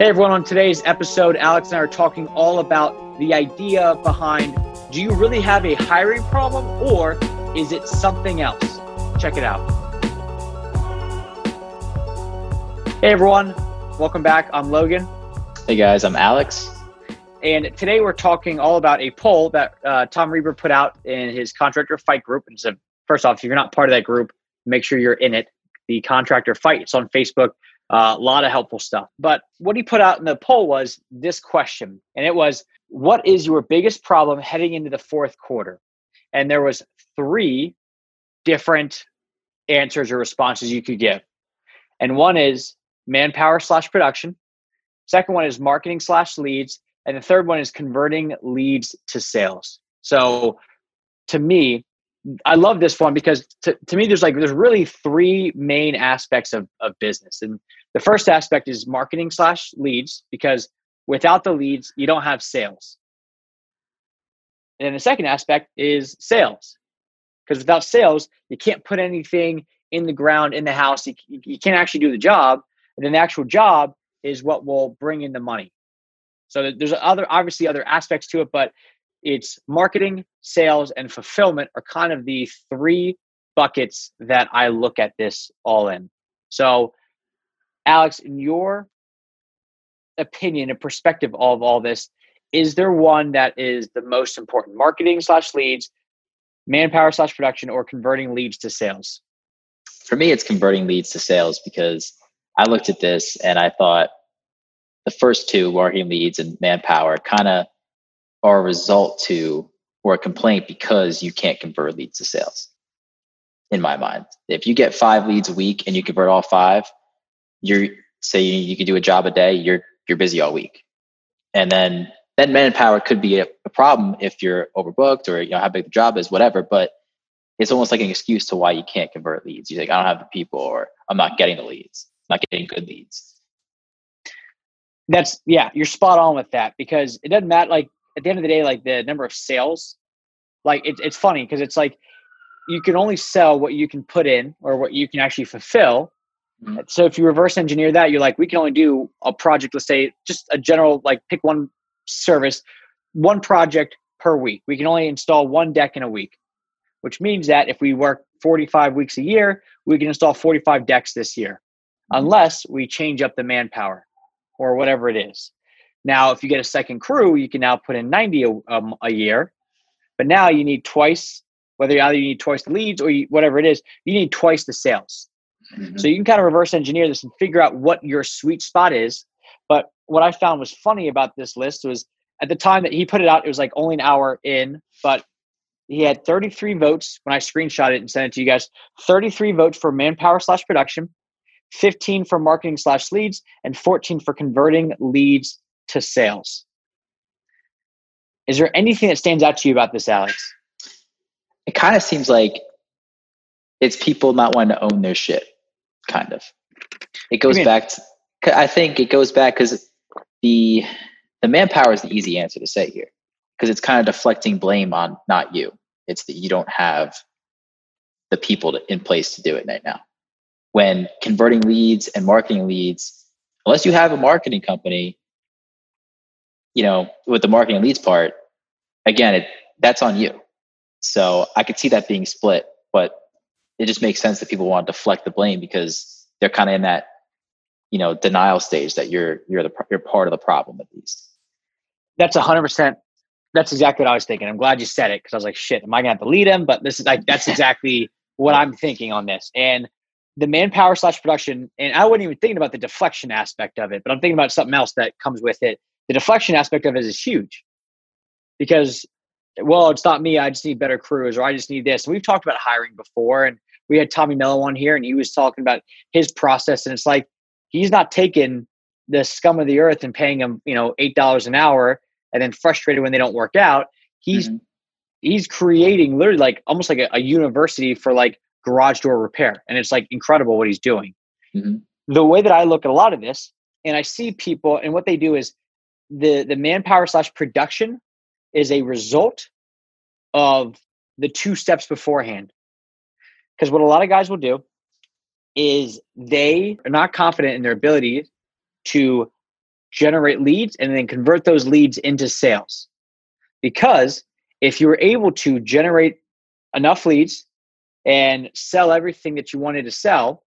Hey everyone, on today's episode, Alex and I are talking all about the idea behind do you really have a hiring problem or is it something else? Check it out. Hey everyone, welcome back. I'm Logan. Hey guys, I'm Alex. And today we're talking all about a poll that uh, Tom Reber put out in his contractor fight group. And so, first off, if you're not part of that group, make sure you're in it. The contractor fight, it's on Facebook. Uh, a lot of helpful stuff. But what he put out in the poll was this question, and it was, "What is your biggest problem heading into the fourth quarter?" And there was three different answers or responses you could give, and one is manpower slash production. Second one is marketing slash leads, and the third one is converting leads to sales. So, to me, I love this one because to, to me, there's like there's really three main aspects of, of business. And the first aspect is marketing slash leads, because without the leads, you don't have sales. And then the second aspect is sales. Because without sales, you can't put anything in the ground in the house. You, you can't actually do the job. And then the actual job is what will bring in the money. So there's other obviously other aspects to it, but it's marketing, sales, and fulfillment are kind of the three buckets that I look at this all in. So, Alex, in your opinion and perspective of all this, is there one that is the most important? Marketing slash leads, manpower slash production, or converting leads to sales? For me, it's converting leads to sales because I looked at this and I thought the first two, marketing leads and manpower, kind of are a result to or a complaint because you can't convert leads to sales in my mind. If you get five leads a week and you convert all five you're say you, you could do a job a day you're you're busy all week. And then then manpower could be a, a problem if you're overbooked or you know how big the job is whatever but it's almost like an excuse to why you can't convert leads. You like i don't have the people or i'm not getting the leads I'm not getting good leads. That's yeah you're spot on with that because it doesn't matter like at the end of the day, like the number of sales, like it, it's funny because it's like you can only sell what you can put in or what you can actually fulfill. Mm-hmm. So if you reverse engineer that, you're like, we can only do a project, let's say just a general, like pick one service, one project per week. We can only install one deck in a week, which means that if we work 45 weeks a year, we can install 45 decks this year, mm-hmm. unless we change up the manpower or whatever it is. Now, if you get a second crew, you can now put in 90 a, um, a year, but now you need twice, whether either you need twice the leads or you, whatever it is, you need twice the sales. Mm-hmm. So you can kind of reverse engineer this and figure out what your sweet spot is. But what I found was funny about this list was at the time that he put it out, it was like only an hour in, but he had 33 votes when I screenshot it and sent it to you guys. 33 votes for manpower slash production, 15 for marketing slash leads, and 14 for converting leads to sales. Is there anything that stands out to you about this, Alex? It kind of seems like it's people not wanting to own their shit, kind of. It goes back to, I think it goes back because the the manpower is the easy answer to say here because it's kind of deflecting blame on not you. It's that you don't have the people to, in place to do it right now. When converting leads and marketing leads, unless you have a marketing company, you know, with the marketing leads part, again, it that's on you. So I could see that being split, but it just makes sense that people want to deflect the blame because they're kind of in that, you know, denial stage that you're you're the you're part of the problem at least. That's a hundred percent. That's exactly what I was thinking. I'm glad you said it because I was like, shit, am I gonna have to lead him? But this is like that's exactly what I'm thinking on this. And the manpower slash production, and I wasn't even thinking about the deflection aspect of it, but I'm thinking about something else that comes with it the deflection aspect of it is huge because well it's not me i just need better crews or i just need this and we've talked about hiring before and we had tommy mello on here and he was talking about his process and it's like he's not taking the scum of the earth and paying them you know eight dollars an hour and then frustrated when they don't work out he's mm-hmm. he's creating literally like almost like a, a, university for like garage door repair and it's like incredible what he's doing mm-hmm. the way that i look at a lot of this and i see people and what they do is the the manpower slash production is a result of the two steps beforehand. Because what a lot of guys will do is they are not confident in their ability to generate leads and then convert those leads into sales. Because if you were able to generate enough leads and sell everything that you wanted to sell,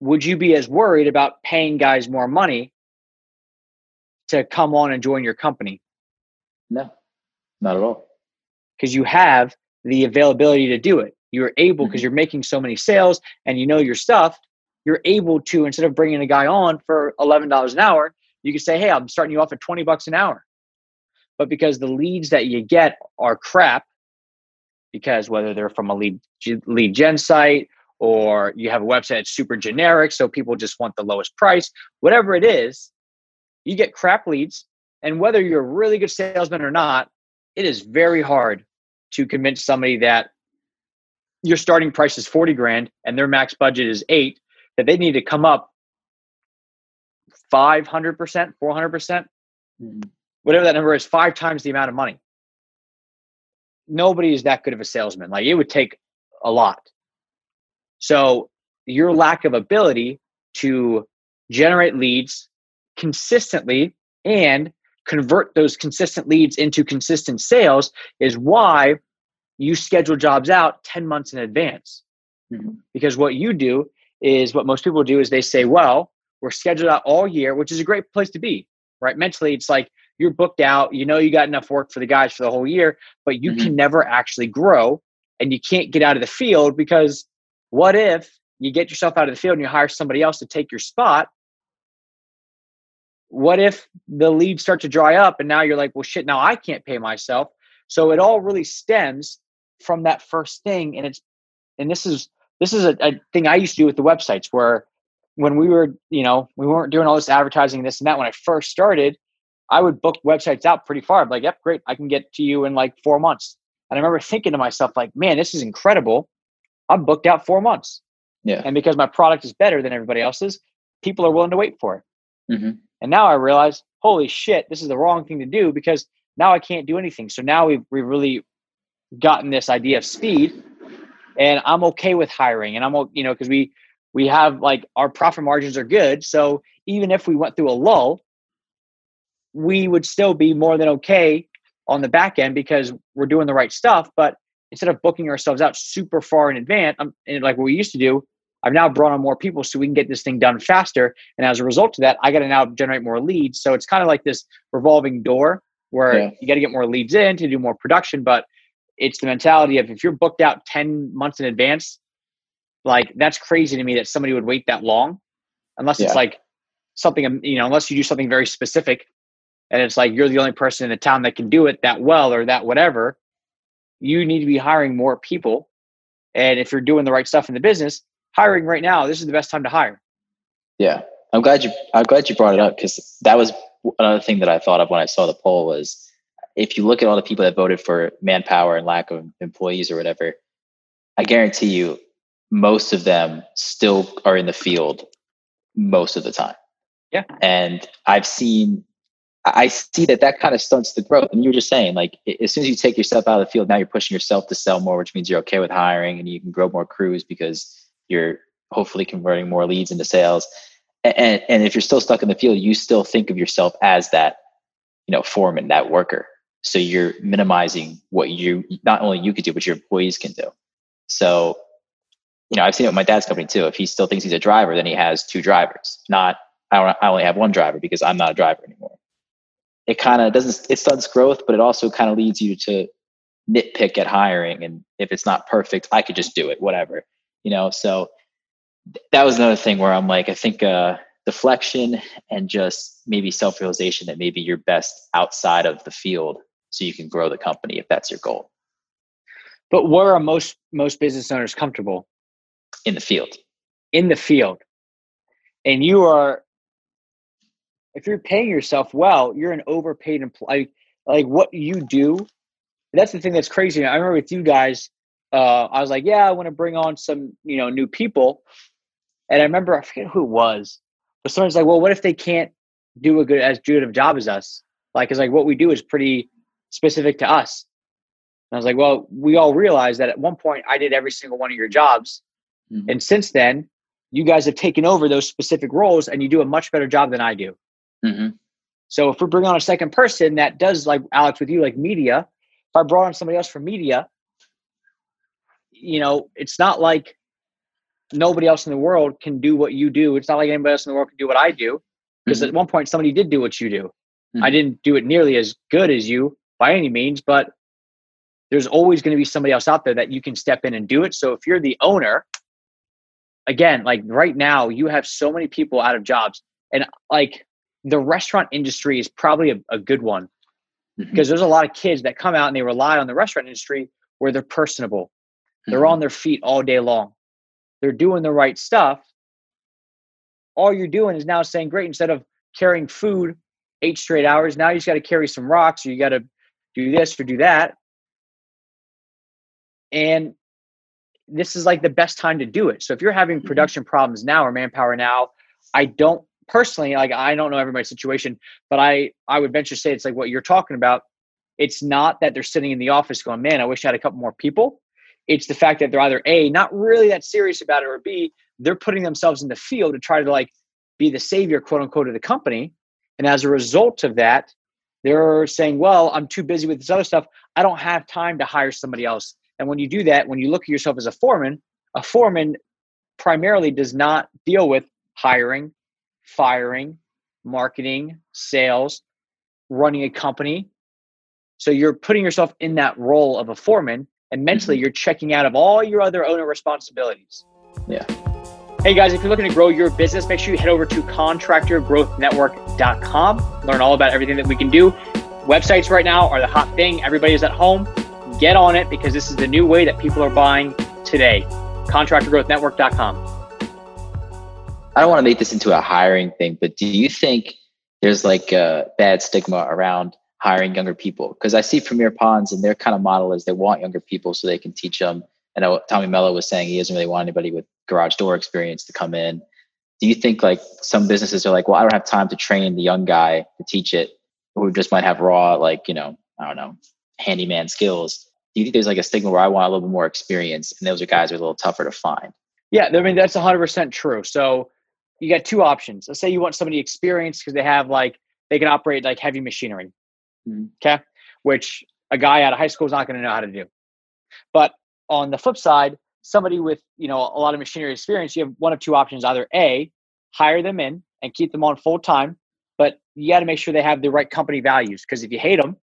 would you be as worried about paying guys more money to come on and join your company? No, not at all. Because you have the availability to do it. You're able, because mm-hmm. you're making so many sales and you know your stuff, you're able to, instead of bringing a guy on for $11 an hour, you can say, hey, I'm starting you off at 20 bucks an hour. But because the leads that you get are crap, because whether they're from a lead, lead gen site or you have a website that's super generic, so people just want the lowest price, whatever it is, you get crap leads. And whether you're a really good salesman or not, it is very hard to convince somebody that your starting price is 40 grand and their max budget is eight, that they need to come up 500%, 400%, mm-hmm. whatever that number is, five times the amount of money. Nobody is that good of a salesman. Like it would take a lot. So your lack of ability to generate leads consistently and convert those consistent leads into consistent sales is why you schedule jobs out 10 months in advance. Mm-hmm. Because what you do is what most people do is they say, well, we're scheduled out all year, which is a great place to be, right? Mentally, it's like you're booked out, you know, you got enough work for the guys for the whole year, but you mm-hmm. can never actually grow and you can't get out of the field because what if you get yourself out of the field and you hire somebody else to take your spot? What if the leads start to dry up and now you're like, well, shit, now I can't pay myself. So it all really stems from that first thing. And it's, and this is, this is a, a thing I used to do with the websites where when we were, you know, we weren't doing all this advertising, this and that. When I first started, I would book websites out pretty far. I'm like, yep, great. I can get to you in like four months. And I remember thinking to myself, like, man, this is incredible. I'm booked out four months. Yeah. And because my product is better than everybody else's, people are willing to wait for it. Mm-hmm. And now I realize, holy shit, this is the wrong thing to do because now I can't do anything. So now we've, we've really gotten this idea of speed and I'm okay with hiring and I'm, you know, cause we, we have like our profit margins are good. So even if we went through a lull, we would still be more than okay on the back end because we're doing the right stuff. But instead of booking ourselves out super far in advance, um, like what we used to do, I've now brought on more people so we can get this thing done faster. And as a result of that, I got to now generate more leads. So it's kind of like this revolving door where yeah. you got to get more leads in to do more production. But it's the mentality of if you're booked out 10 months in advance, like that's crazy to me that somebody would wait that long unless yeah. it's like something, um, you know, unless you do something very specific and it's like you're the only person in the town that can do it that well or that whatever you need to be hiring more people. And if you're doing the right stuff in the business, hiring right now, this is the best time to hire. Yeah. I'm glad you I'm glad you brought it up because that was another thing that I thought of when I saw the poll was if you look at all the people that voted for manpower and lack of employees or whatever, I guarantee you most of them still are in the field most of the time. Yeah. And I've seen I see that that kind of stunts the growth. And you were just saying, like, as soon as you take yourself out of the field, now you're pushing yourself to sell more, which means you're okay with hiring and you can grow more crews because you're hopefully converting more leads into sales. And, and if you're still stuck in the field, you still think of yourself as that, you know, foreman, that worker. So you're minimizing what you, not only you could do, but your employees can do. So, you know, I've seen it with my dad's company too. If he still thinks he's a driver, then he has two drivers, not, I only have one driver because I'm not a driver anymore it kind of doesn't it stunts growth, but it also kind of leads you to nitpick at hiring. And if it's not perfect, I could just do it, whatever, you know. So that was another thing where I'm like, I think uh, deflection and just maybe self realization that maybe you're best outside of the field, so you can grow the company if that's your goal. But where are most most business owners comfortable? In the field. In the field. And you are if you're paying yourself well, you're an overpaid employee. Like what you do, that's the thing that's crazy. I remember with you guys, uh, I was like, yeah, I want to bring on some, you know, new people. And I remember, I forget who it was, but someone's like, well, what if they can't do a good as good of a job as us? Like, it's like what we do is pretty specific to us. And I was like, well, we all realize that at one point I did every single one of your jobs. Mm-hmm. And since then, you guys have taken over those specific roles and you do a much better job than I do. Mm-hmm. So if we bring on a second person that does like Alex with you, like media, if I brought on somebody else from media, you know, it's not like nobody else in the world can do what you do. It's not like anybody else in the world can do what I do. Because mm-hmm. at one point somebody did do what you do. Mm-hmm. I didn't do it nearly as good as you by any means, but there's always going to be somebody else out there that you can step in and do it. So if you're the owner, again, like right now, you have so many people out of jobs. And like the restaurant industry is probably a, a good one mm-hmm. because there's a lot of kids that come out and they rely on the restaurant industry where they're personable. They're mm-hmm. on their feet all day long. They're doing the right stuff. All you're doing is now saying, great, instead of carrying food eight straight hours, now you just got to carry some rocks or you got to do this or do that. And this is like the best time to do it. So if you're having mm-hmm. production problems now or manpower now, I don't personally like I don't know everybody's situation, but I I would venture to say it's like what you're talking about. It's not that they're sitting in the office going, "Man, I wish I had a couple more people." It's the fact that they're either A, not really that serious about it, or B, they're putting themselves in the field to try to like be the savior, quote unquote, of the company. And as a result of that, they're saying, Well, I'm too busy with this other stuff. I don't have time to hire somebody else. And when you do that, when you look at yourself as a foreman, a foreman primarily does not deal with hiring, firing, marketing, sales, running a company. So you're putting yourself in that role of a foreman and mentally mm-hmm. you're checking out of all your other owner responsibilities. Yeah. Hey guys, if you're looking to grow your business, make sure you head over to contractorgrowthnetwork.com. Learn all about everything that we can do. Websites right now are the hot thing. Everybody's at home. Get on it because this is the new way that people are buying today. Contractorgrowthnetwork.com. I don't want to make this into a hiring thing, but do you think there's like a bad stigma around hiring younger people? Because I see Premier Ponds and their kind of model is they want younger people so they can teach them. I know Tommy Mello was saying he doesn't really want anybody with garage door experience to come in. Do you think like some businesses are like, well, I don't have time to train the young guy to teach it, who just might have raw, like, you know, I don't know, handyman skills. Do you think there's like a stigma where I want a little bit more experience and those are guys are a little tougher to find? Yeah, I mean, that's 100% true. So you got two options. Let's say you want somebody experienced because they have like, they can operate like heavy machinery. Okay. Which a guy out of high school is not going to know how to do. But on the flip side, somebody with, you know, a lot of machinery experience, you have one of two options. Either A, hire them in and keep them on full time, but you got to make sure they have the right company values. Because if you hate them,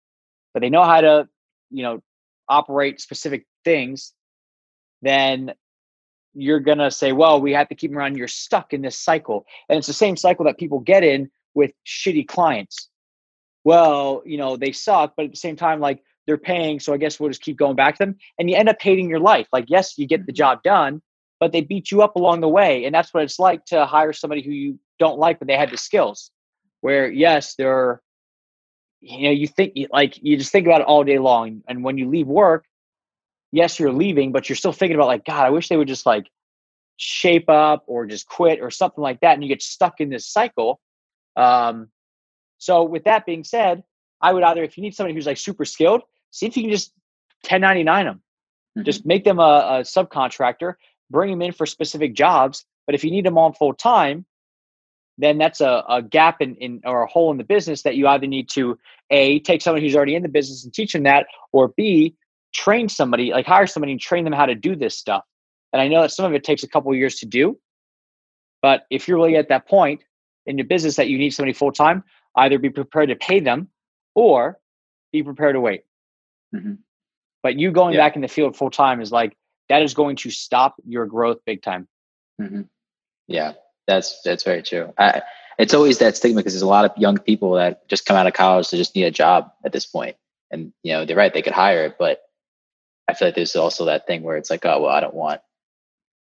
but they know how to, you know, operate specific things, then you're going to say, well, we have to keep them around. You're stuck in this cycle. And it's the same cycle that people get in with shitty clients. Well, you know, they suck, but at the same time, like they're paying. So I guess we'll just keep going back to them. And you end up hating your life. Like, yes, you get the job done, but they beat you up along the way. And that's what it's like to hire somebody who you don't like, but they had the skills. Where, yes, they're you know you think like you just think about it all day long and when you leave work yes you're leaving but you're still thinking about like god i wish they would just like shape up or just quit or something like that and you get stuck in this cycle um, so with that being said i would either if you need somebody who's like super skilled see if you can just 1099 them mm-hmm. just make them a, a subcontractor bring them in for specific jobs but if you need them on full time then that's a, a gap in, in or a hole in the business that you either need to a take someone who's already in the business and teach them that or b train somebody like hire somebody and train them how to do this stuff and i know that some of it takes a couple years to do but if you're really at that point in your business that you need somebody full time either be prepared to pay them or be prepared to wait mm-hmm. but you going yeah. back in the field full time is like that is going to stop your growth big time mm-hmm. yeah that's that's very true. I, it's always that stigma because there's a lot of young people that just come out of college to just need a job at this point, and you know they're right they could hire it, but I feel like there's also that thing where it's like, oh well, I don't want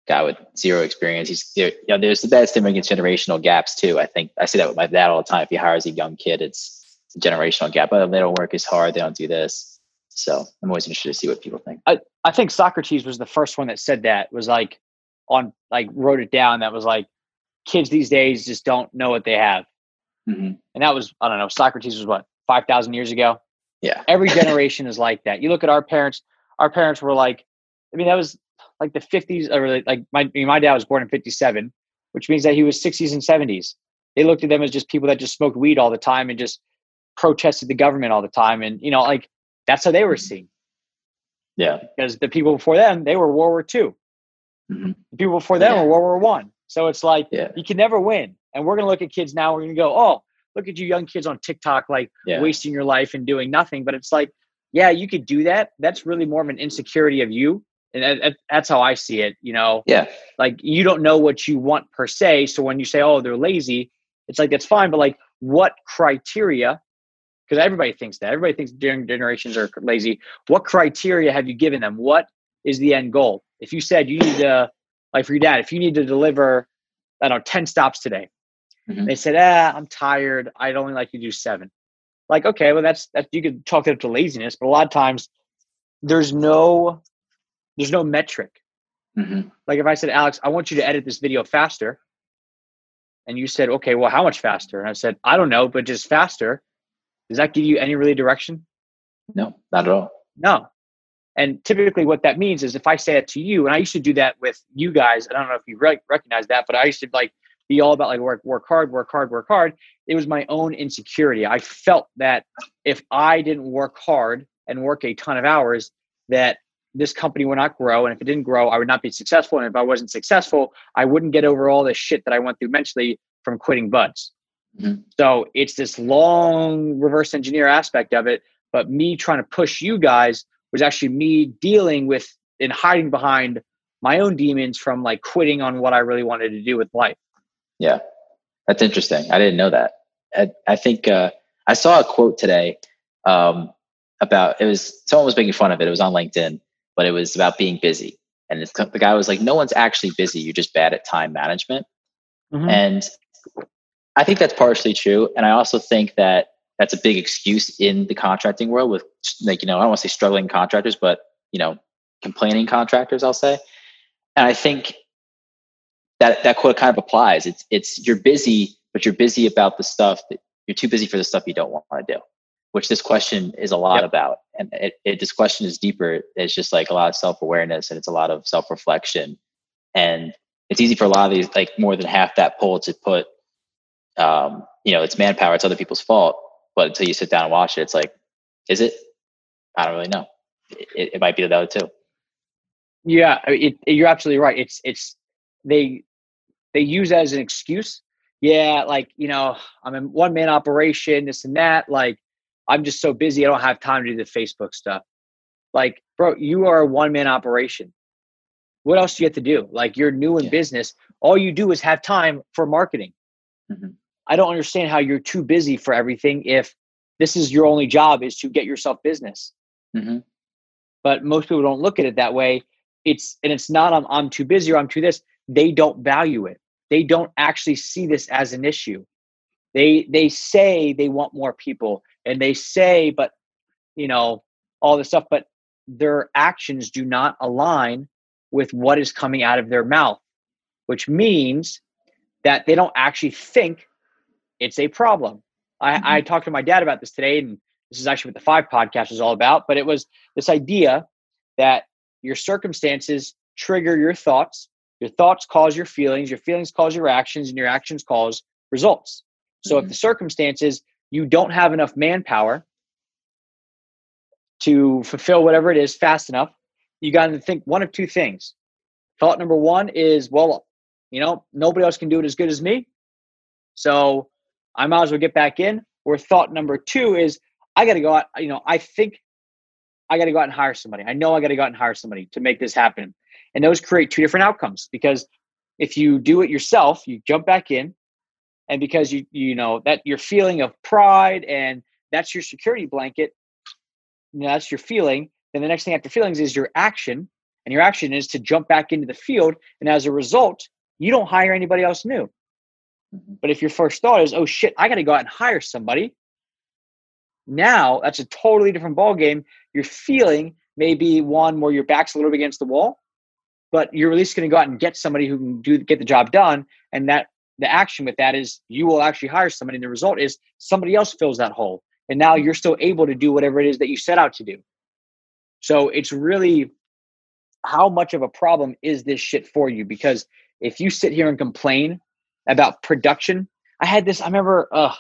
guy with zero experience. He's there. You know, there's the bad stigma against generational gaps too. I think I see that with my dad all the time. If he hires a young kid, it's a generational gap. But they don't work as hard. They don't do this. So I'm always interested to see what people think. I, I think Socrates was the first one that said that was like on like wrote it down. That was like kids these days just don't know what they have. Mm-hmm. And that was, I don't know, Socrates was what, 5,000 years ago? Yeah. Every generation is like that. You look at our parents, our parents were like, I mean, that was like the 50s, or like my, my dad was born in 57, which means that he was 60s and 70s. they looked at them as just people that just smoked weed all the time and just protested the government all the time. And, you know, like that's how they were seen. Yeah. Because the people before them, they were World War II. Mm-hmm. The people before them yeah. were World War One. So it's like yeah. you can never win. And we're gonna look at kids now, we're gonna go, Oh, look at you young kids on TikTok like yeah. wasting your life and doing nothing. But it's like, yeah, you could do that. That's really more of an insecurity of you. And that's how I see it, you know? Yeah. Like you don't know what you want per se. So when you say, oh, they're lazy, it's like, that's fine. But like, what criteria because everybody thinks that. Everybody thinks generations are lazy. What criteria have you given them? What is the end goal? If you said you need to, like for your dad, if you need to deliver, I don't know, 10 stops today, mm-hmm. they said, ah, I'm tired. I'd only like you to do seven. Like, okay, well, that's, that you could chalk it up to laziness, but a lot of times there's no, there's no metric. Mm-hmm. Like if I said, Alex, I want you to edit this video faster. And you said, okay, well, how much faster? And I said, I don't know, but just faster does that give you any really direction? No, not at all. No. And typically, what that means is if I say it to you, and I used to do that with you guys, I don't know if you re- recognize that, but I used to like be all about like work, work hard, work hard, work hard. It was my own insecurity. I felt that if I didn't work hard and work a ton of hours, that this company would not grow. And if it didn't grow, I would not be successful. And if I wasn't successful, I wouldn't get over all the shit that I went through mentally from quitting buds. Mm-hmm. So it's this long reverse engineer aspect of it. But me trying to push you guys was actually me dealing with and hiding behind my own demons from like quitting on what I really wanted to do with life. Yeah, that's interesting. I didn't know that. I, I think uh, I saw a quote today um, about it was someone was making fun of it. It was on LinkedIn, but it was about being busy. And the guy was like, "No one's actually busy. You're just bad at time management." Mm-hmm. And I think that's partially true. And I also think that that's a big excuse in the contracting world with like, you know, I don't want to say struggling contractors, but, you know, complaining contractors, I'll say. And I think that that quote kind of applies. It's, it's, you're busy, but you're busy about the stuff that you're too busy for the stuff you don't want to do, which this question is a lot yep. about. And it, it, this question is deeper. It's just like a lot of self awareness and it's a lot of self reflection. And it's easy for a lot of these, like more than half that poll to put um, you know, it's manpower, it's other people's fault. But until you sit down and watch it, it's like, is it? I don't really know. It, it might be the other two. Yeah, it, you're absolutely right. It's it's they they use that as an excuse. Yeah, like you know, I'm a one man operation, this and that. Like I'm just so busy, I don't have time to do the Facebook stuff. Like, bro, you are a one man operation. What else do you have to do? Like you're new in yeah. business. All you do is have time for marketing. Mm-hmm. I don't understand how you're too busy for everything if this is your only job is to get yourself business. Mm-hmm. But most people don't look at it that way. It's and it's not I'm I'm too busy or I'm too this. They don't value it. They don't actually see this as an issue. They they say they want more people and they say, but you know, all this stuff, but their actions do not align with what is coming out of their mouth, which means that they don't actually think it's a problem. I, mm-hmm. I talked to my dad about this today, and this is actually what the Five podcast is all about. But it was this idea that your circumstances trigger your thoughts, your thoughts cause your feelings, your feelings cause your actions, and your actions cause results. So mm-hmm. if the circumstances you don't have enough manpower to fulfill whatever it is fast enough, you got to think one of two things. Thought number one is, well, you know, nobody else can do it as good as me. So I might as well get back in. Or thought number two is I got to go out. You know, I think I got to go out and hire somebody. I know I got to go out and hire somebody to make this happen. And those create two different outcomes because if you do it yourself, you jump back in, and because you you know that your feeling of pride and that's your security blanket, you know, that's your feeling. Then the next thing after feelings is your action, and your action is to jump back into the field. And as a result, you don't hire anybody else new. Mm-hmm. But if your first thought is, oh shit, I got to go out and hire somebody, now that's a totally different ball game. Your feeling may be one where your back's a little bit against the wall, but you're at least going to go out and get somebody who can do get the job done. And that the action with that is you will actually hire somebody. And the result is somebody else fills that hole. And now you're still able to do whatever it is that you set out to do. So it's really how much of a problem is this shit for you? Because if you sit here and complain about production I had this. I remember. Uh,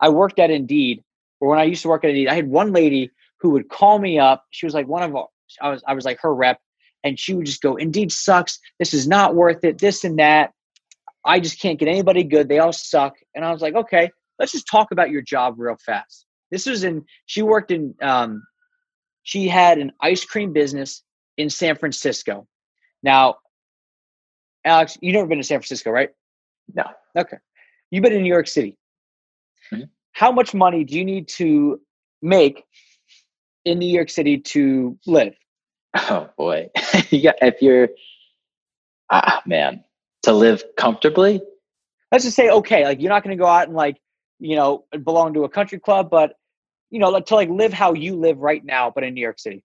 I worked at Indeed, or when I used to work at Indeed, I had one lady who would call me up. She was like one of our, I was I was like her rep, and she would just go, "Indeed sucks. This is not worth it. This and that. I just can't get anybody good. They all suck." And I was like, "Okay, let's just talk about your job real fast." This was in. She worked in. Um, she had an ice cream business in San Francisco. Now, Alex, you've never been to San Francisco, right? No. Okay. You've been in New York City. Mm-hmm. How much money do you need to make in New York City to live? Oh boy, got if you're ah man to live comfortably. Let's just say okay, like you're not going to go out and like you know belong to a country club, but you know to like live how you live right now, but in New York City.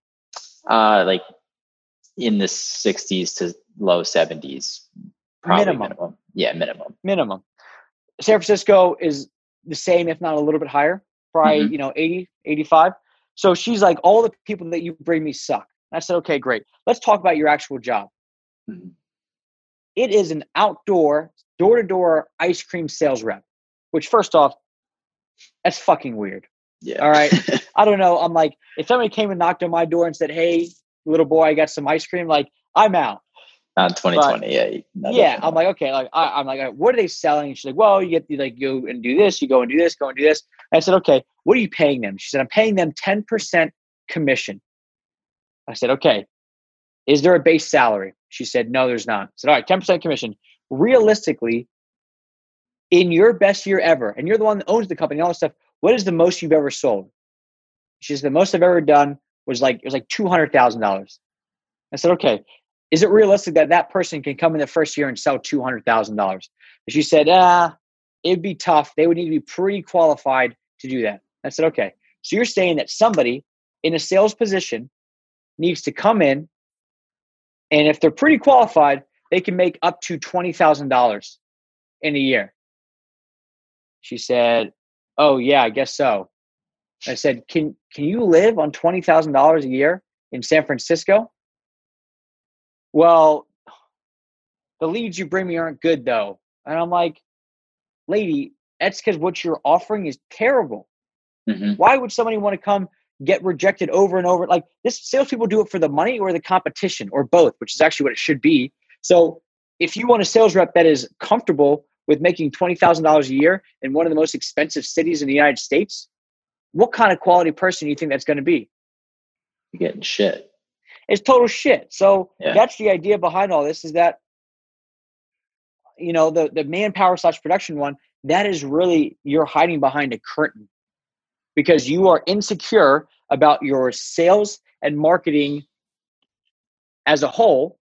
Uh, like in the 60s to low 70s, probably minimum. minimum. Yeah, minimum. Minimum. San Francisco is the same, if not a little bit higher, probably, mm-hmm. you know, 80, 85. So she's like, all the people that you bring me suck. I said, okay, great. Let's talk about your actual job. Mm-hmm. It is an outdoor, door to door ice cream sales rep, which, first off, that's fucking weird. Yeah. All right. I don't know. I'm like, if somebody came and knocked on my door and said, hey, little boy, I got some ice cream, like, I'm out. Not 2020, but, yeah. Yeah, I'm like, okay, like I, am like, what are they selling? And she's like, well, you get to like go and do this, you go and do this, go and do this. And I said, okay, what are you paying them? She said, I'm paying them 10% commission. I said, okay, is there a base salary? She said, no, there's not. I said, all right, 10% commission. Realistically, in your best year ever, and you're the one that owns the company all this stuff, what is the most you've ever sold? She said, the most I've ever done was like, it was like $200,000. I said, okay, is it realistic that that person can come in the first year and sell $200,000? She said, ah, it'd be tough. They would need to be pretty qualified to do that. I said, okay. So you're saying that somebody in a sales position needs to come in, and if they're pretty qualified, they can make up to $20,000 in a year. She said, oh, yeah, I guess so. I said, can, can you live on $20,000 a year in San Francisco? well, the leads you bring me aren't good though. And I'm like, lady, that's because what you're offering is terrible. Mm-hmm. Why would somebody want to come get rejected over and over? Like this salespeople do it for the money or the competition or both, which is actually what it should be. So if you want a sales rep that is comfortable with making $20,000 a year in one of the most expensive cities in the United States, what kind of quality person do you think that's going to be? You're getting shit. It's total shit. So yeah. that's the idea behind all this is that you know the the manpower slash production one that is really you're hiding behind a curtain because you are insecure about your sales and marketing as a whole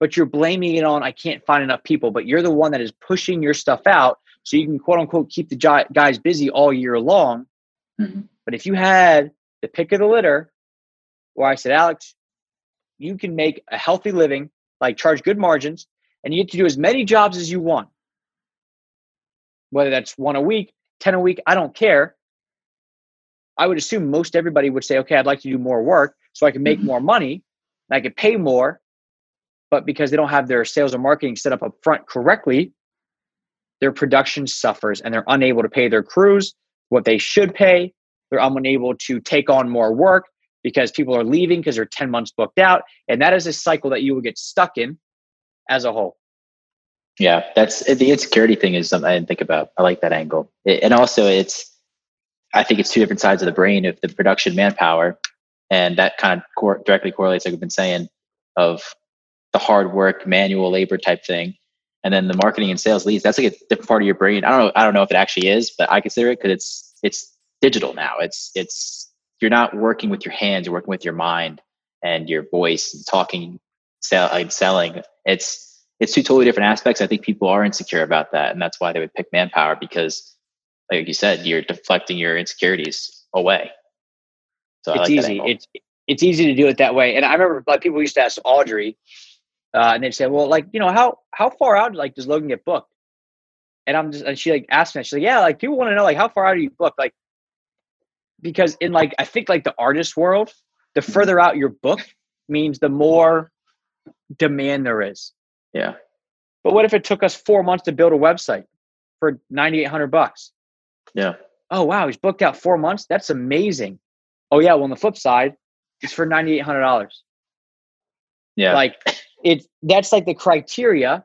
but you're blaming it on i can't find enough people but you're the one that is pushing your stuff out so you can quote unquote keep the guys busy all year long mm-hmm. but if you had the pick of the litter where i said alex you can make a healthy living, like charge good margins, and you get to do as many jobs as you want. Whether that's one a week, 10 a week, I don't care. I would assume most everybody would say, okay, I'd like to do more work so I can make mm-hmm. more money and I can pay more. But because they don't have their sales and marketing set up up front correctly, their production suffers and they're unable to pay their crews what they should pay. They're unable to take on more work because people are leaving because they're 10 months booked out. And that is a cycle that you will get stuck in as a whole. Yeah, that's the insecurity thing is something I didn't think about. I like that angle. It, and also, it's, I think it's two different sides of the brain of the production manpower. And that kind of cor- directly correlates, like we've been saying, of the hard work, manual labor type thing. And then the marketing and sales leads, that's like a different part of your brain. I don't know. I don't know if it actually is, but I consider it because it's, it's digital now. It's, it's you're not working with your hands you're working with your mind and your voice and talking sell, like selling it's it's two totally different aspects i think people are insecure about that and that's why they would pick manpower because like you said you're deflecting your insecurities away so it's like easy it's it's easy to do it that way and i remember like people used to ask audrey uh, and they'd say well like you know how how far out like does logan get booked and i'm just and she like asked me she's like yeah like people want to know like how far out are you booked like because in like I think like the artist world, the mm-hmm. further out your book means the more demand there is. Yeah. But what if it took us four months to build a website? for 9800 bucks. Yeah. Oh wow, he's booked out 4 months. That's amazing. Oh yeah, well on the flip side, it's for $9800. Yeah. Like it. that's like the criteria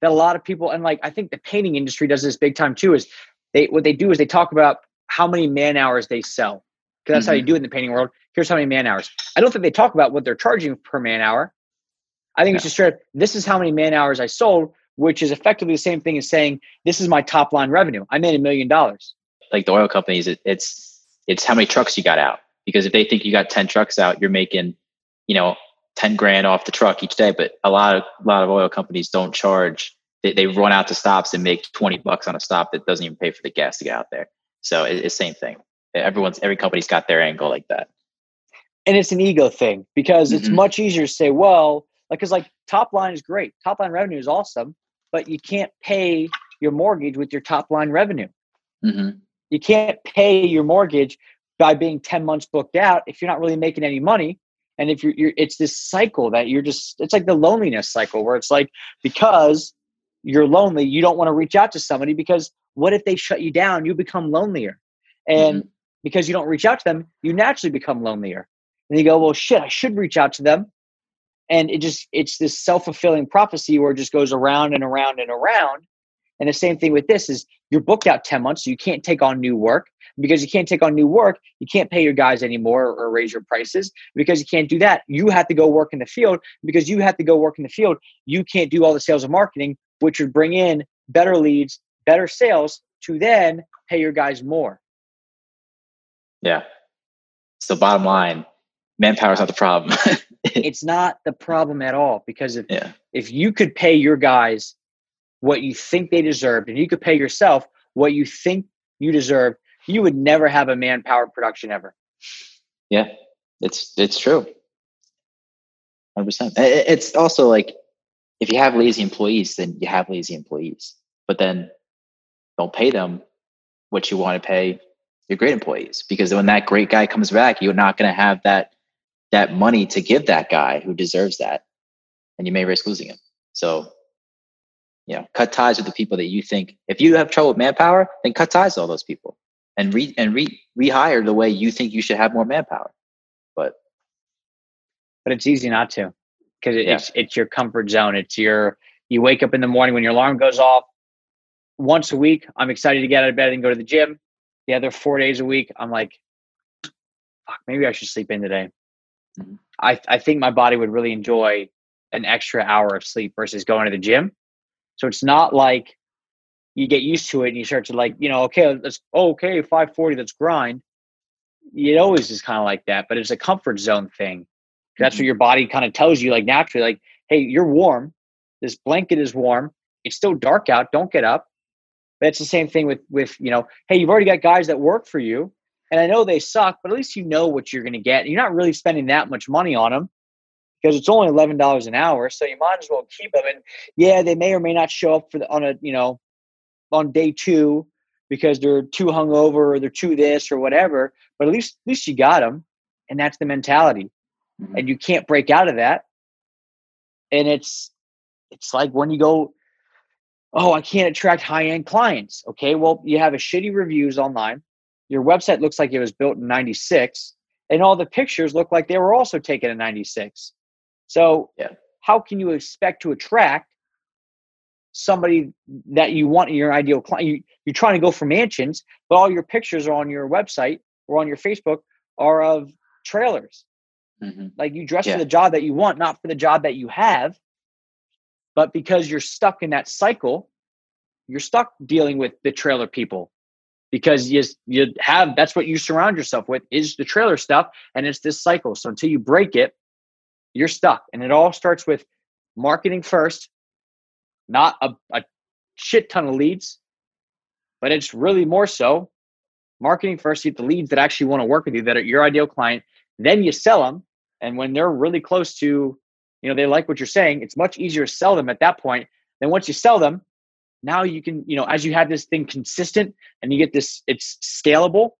that a lot of people and like I think the painting industry does this big time too is they what they do is they talk about how many man hours they sell. Because that's mm-hmm. how you mm-hmm. do it in the painting world. Here's how many man hours. I don't think they talk about what they're charging per man hour. I think yeah. it's just straight. This is how many man hours I sold, which is effectively the same thing as saying this is my top line revenue. I made a million dollars. Like the oil companies, it, it's it's how many trucks you got out. Because if they think you got ten trucks out, you're making, you know, ten grand off the truck each day. But a lot of a lot of oil companies don't charge. They, they run out to stops and make twenty bucks on a stop that doesn't even pay for the gas to get out there. So it, it's the same thing. Everyone's every company's got their angle like that. And it's an ego thing because mm-hmm. it's much easier to say, well, like because like top line is great, top line revenue is awesome, but you can't pay your mortgage with your top line revenue. Mm-hmm. You can't pay your mortgage by being 10 months booked out if you're not really making any money and if you're, you're, it's this cycle that you're just it's like the loneliness cycle where it's like because you're lonely you don't want to reach out to somebody because what if they shut you down you become lonelier and mm-hmm. because you don't reach out to them you naturally become lonelier and you go well shit i should reach out to them and it just it's this self-fulfilling prophecy where it just goes around and around and around. And the same thing with this is you're booked out 10 months so you can't take on new work. Because you can't take on new work you can't pay your guys anymore or raise your prices. Because you can't do that you have to go work in the field. Because you have to go work in the field you can't do all the sales and marketing which would bring in better leads better sales to then pay your guys more. Yeah. So bottom line manpower is not the problem. It's not the problem at all because if yeah. if you could pay your guys what you think they deserved and you could pay yourself what you think you deserve you would never have a manpower production ever. Yeah it's it's true. 100% it's also like if you have lazy employees then you have lazy employees but then don't pay them what you want to pay your great employees because when that great guy comes back you're not going to have that that money to give that guy who deserves that and you may risk losing him. So you know cut ties with the people that you think if you have trouble with manpower then cut ties with all those people and re and re rehire the way you think you should have more manpower. But but it's easy not to because it, yeah. it's it's your comfort zone. It's your you wake up in the morning when your alarm goes off. Once a week i'm excited to get out of bed and go to the gym. The other four days a week i'm like fuck maybe i should sleep in today. I i think my body would really enjoy an extra hour of sleep versus going to the gym so it's not like you get used to it and you start to like, you know, okay, let's okay, 540, let's grind. It always is kind of like that, but it's a comfort zone thing. That's mm-hmm. what your body kind of tells you, like naturally, like, hey, you're warm. This blanket is warm. It's still dark out. Don't get up. But it's the same thing with with you know, hey, you've already got guys that work for you, and I know they suck, but at least you know what you're going to get. You're not really spending that much money on them because it's only eleven dollars an hour, so you might as well keep them. And yeah, they may or may not show up for the, on a you know on day two because they're too hungover or they're too this or whatever. But at least at least you got them, and that's the mentality, mm-hmm. and you can't break out of that. And it's it's like when you go, oh, I can't attract high end clients. Okay, well you have a shitty reviews online. Your website looks like it was built in '96, and all the pictures look like they were also taken in '96. So yeah. how can you expect to attract somebody that you want in your ideal client? You, you're trying to go for mansions, but all your pictures are on your website or on your Facebook are of trailers. Mm-hmm. Like you dress yeah. for the job that you want, not for the job that you have. But because you're stuck in that cycle, you're stuck dealing with the trailer people because you you have that's what you surround yourself with is the trailer stuff and it's this cycle. So until you break it, you're stuck. And it all starts with marketing first, not a, a shit ton of leads, but it's really more so marketing first. You get the leads that actually want to work with you, that are your ideal client. Then you sell them. And when they're really close to, you know, they like what you're saying, it's much easier to sell them at that point. Then once you sell them, now you can, you know, as you have this thing consistent and you get this, it's scalable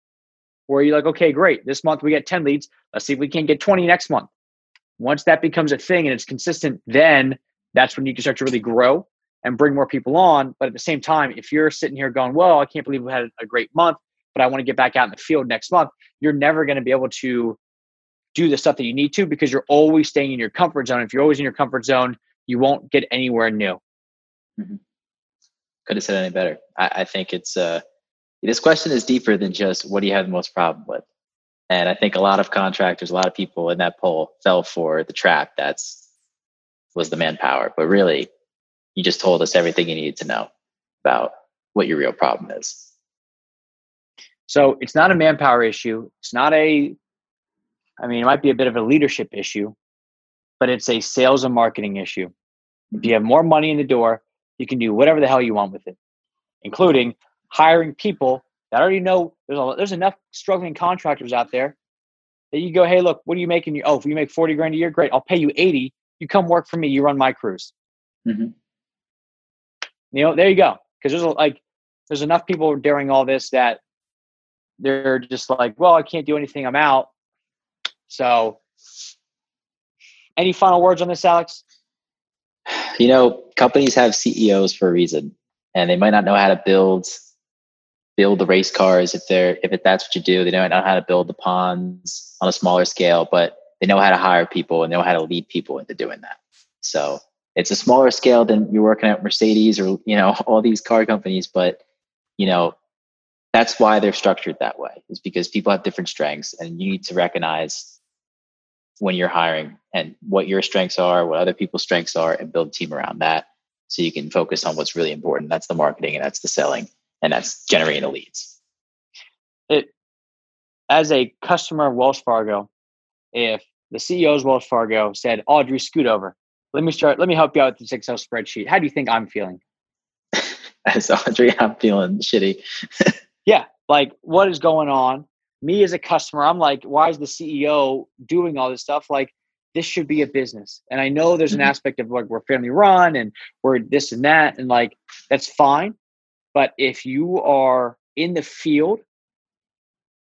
where you're like, okay, great. This month we get 10 leads. Let's see if we can get 20 next month. Once that becomes a thing and it's consistent, then that's when you can start to really grow. and bring more people on. But at the same time, if you're sitting here going, well, I can't believe we had a great month, but I want to get back out in the field next month, you're never going to be able to do the stuff that you need to because you're always staying in your comfort zone. If you're always in your comfort zone, you won't get anywhere new. Mm-hmm. Could have said any better. I, I think it's uh, this question is deeper than just what do you have the most problem with. And I think a lot of contractors, a lot of people in that poll fell for the trap that's was the manpower. But really, you just told us everything you needed to know about what your real problem is. So it's not a manpower issue. It's not a, I mean, it might be a bit of a leadership issue, but it's a sales and marketing issue. If you have more money in the door, you can do whatever the hell you want with it, including hiring people that already know there's a, there's enough struggling contractors out there that you go, hey, look, what are you making? You oh, if you make 40 grand a year, great. I'll pay you 80. You come work for me. You run my crews. Mm-hmm. You know, there you go. Because there's a, like there's enough people during all this that they're just like, well, I can't do anything. I'm out. So, any final words on this, Alex? You know, companies have CEOs for a reason, and they might not know how to build build the race cars if they're if it, that's what you do. They don't know how to build the ponds on a smaller scale, but they know how to hire people and know how to lead people into doing that. So it's a smaller scale than you're working at Mercedes or you know all these car companies, but you know that's why they're structured that way. Is because people have different strengths, and you need to recognize when you're hiring and what your strengths are, what other people's strengths are, and build a team around that so you can focus on what's really important. That's the marketing and that's the selling and that's generating the leads. It as a customer of Wells Fargo, if the CEO's Wells Fargo said, Audrey, scoot over. Let me start. Let me help you out with this Excel spreadsheet. How do you think I'm feeling? As Audrey, I'm feeling shitty. yeah. Like, what is going on? Me as a customer, I'm like, why is the CEO doing all this stuff? Like, this should be a business. And I know there's an mm-hmm. aspect of like we're family run and we're this and that. And like, that's fine. But if you are in the field,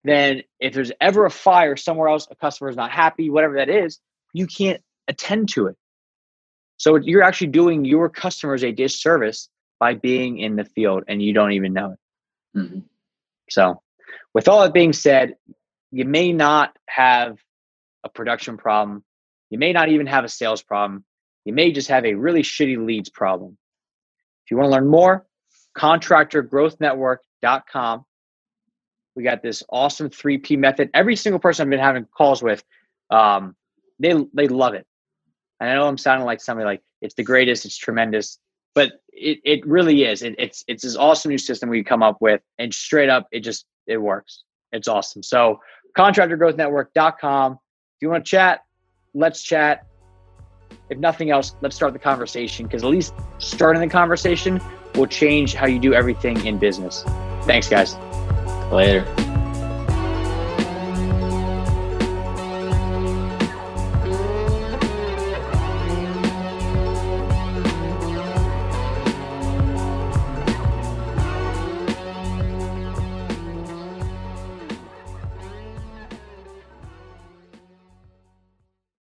then if there's ever a fire somewhere else, a customer is not happy, whatever that is, you can't attend to it. So you're actually doing your customers a disservice by being in the field and you don't even know it. Mm-hmm. So, with all that being said, you may not have a production problem. You may not even have a sales problem. You may just have a really shitty leads problem. If you want to learn more, contractorgrowthnetwork.com. We got this awesome 3P method. Every single person I've been having calls with, um, they they love it. And I know I'm sounding like somebody like it's the greatest, it's tremendous, but it, it really is. It, it's it's this awesome new system we come up with, and straight up, it just it works. It's awesome. So contractorgrowthnetwork.com. If you want to chat, let's chat. If nothing else, let's start the conversation because at least starting the conversation will change how you do everything in business. Thanks, guys. Later.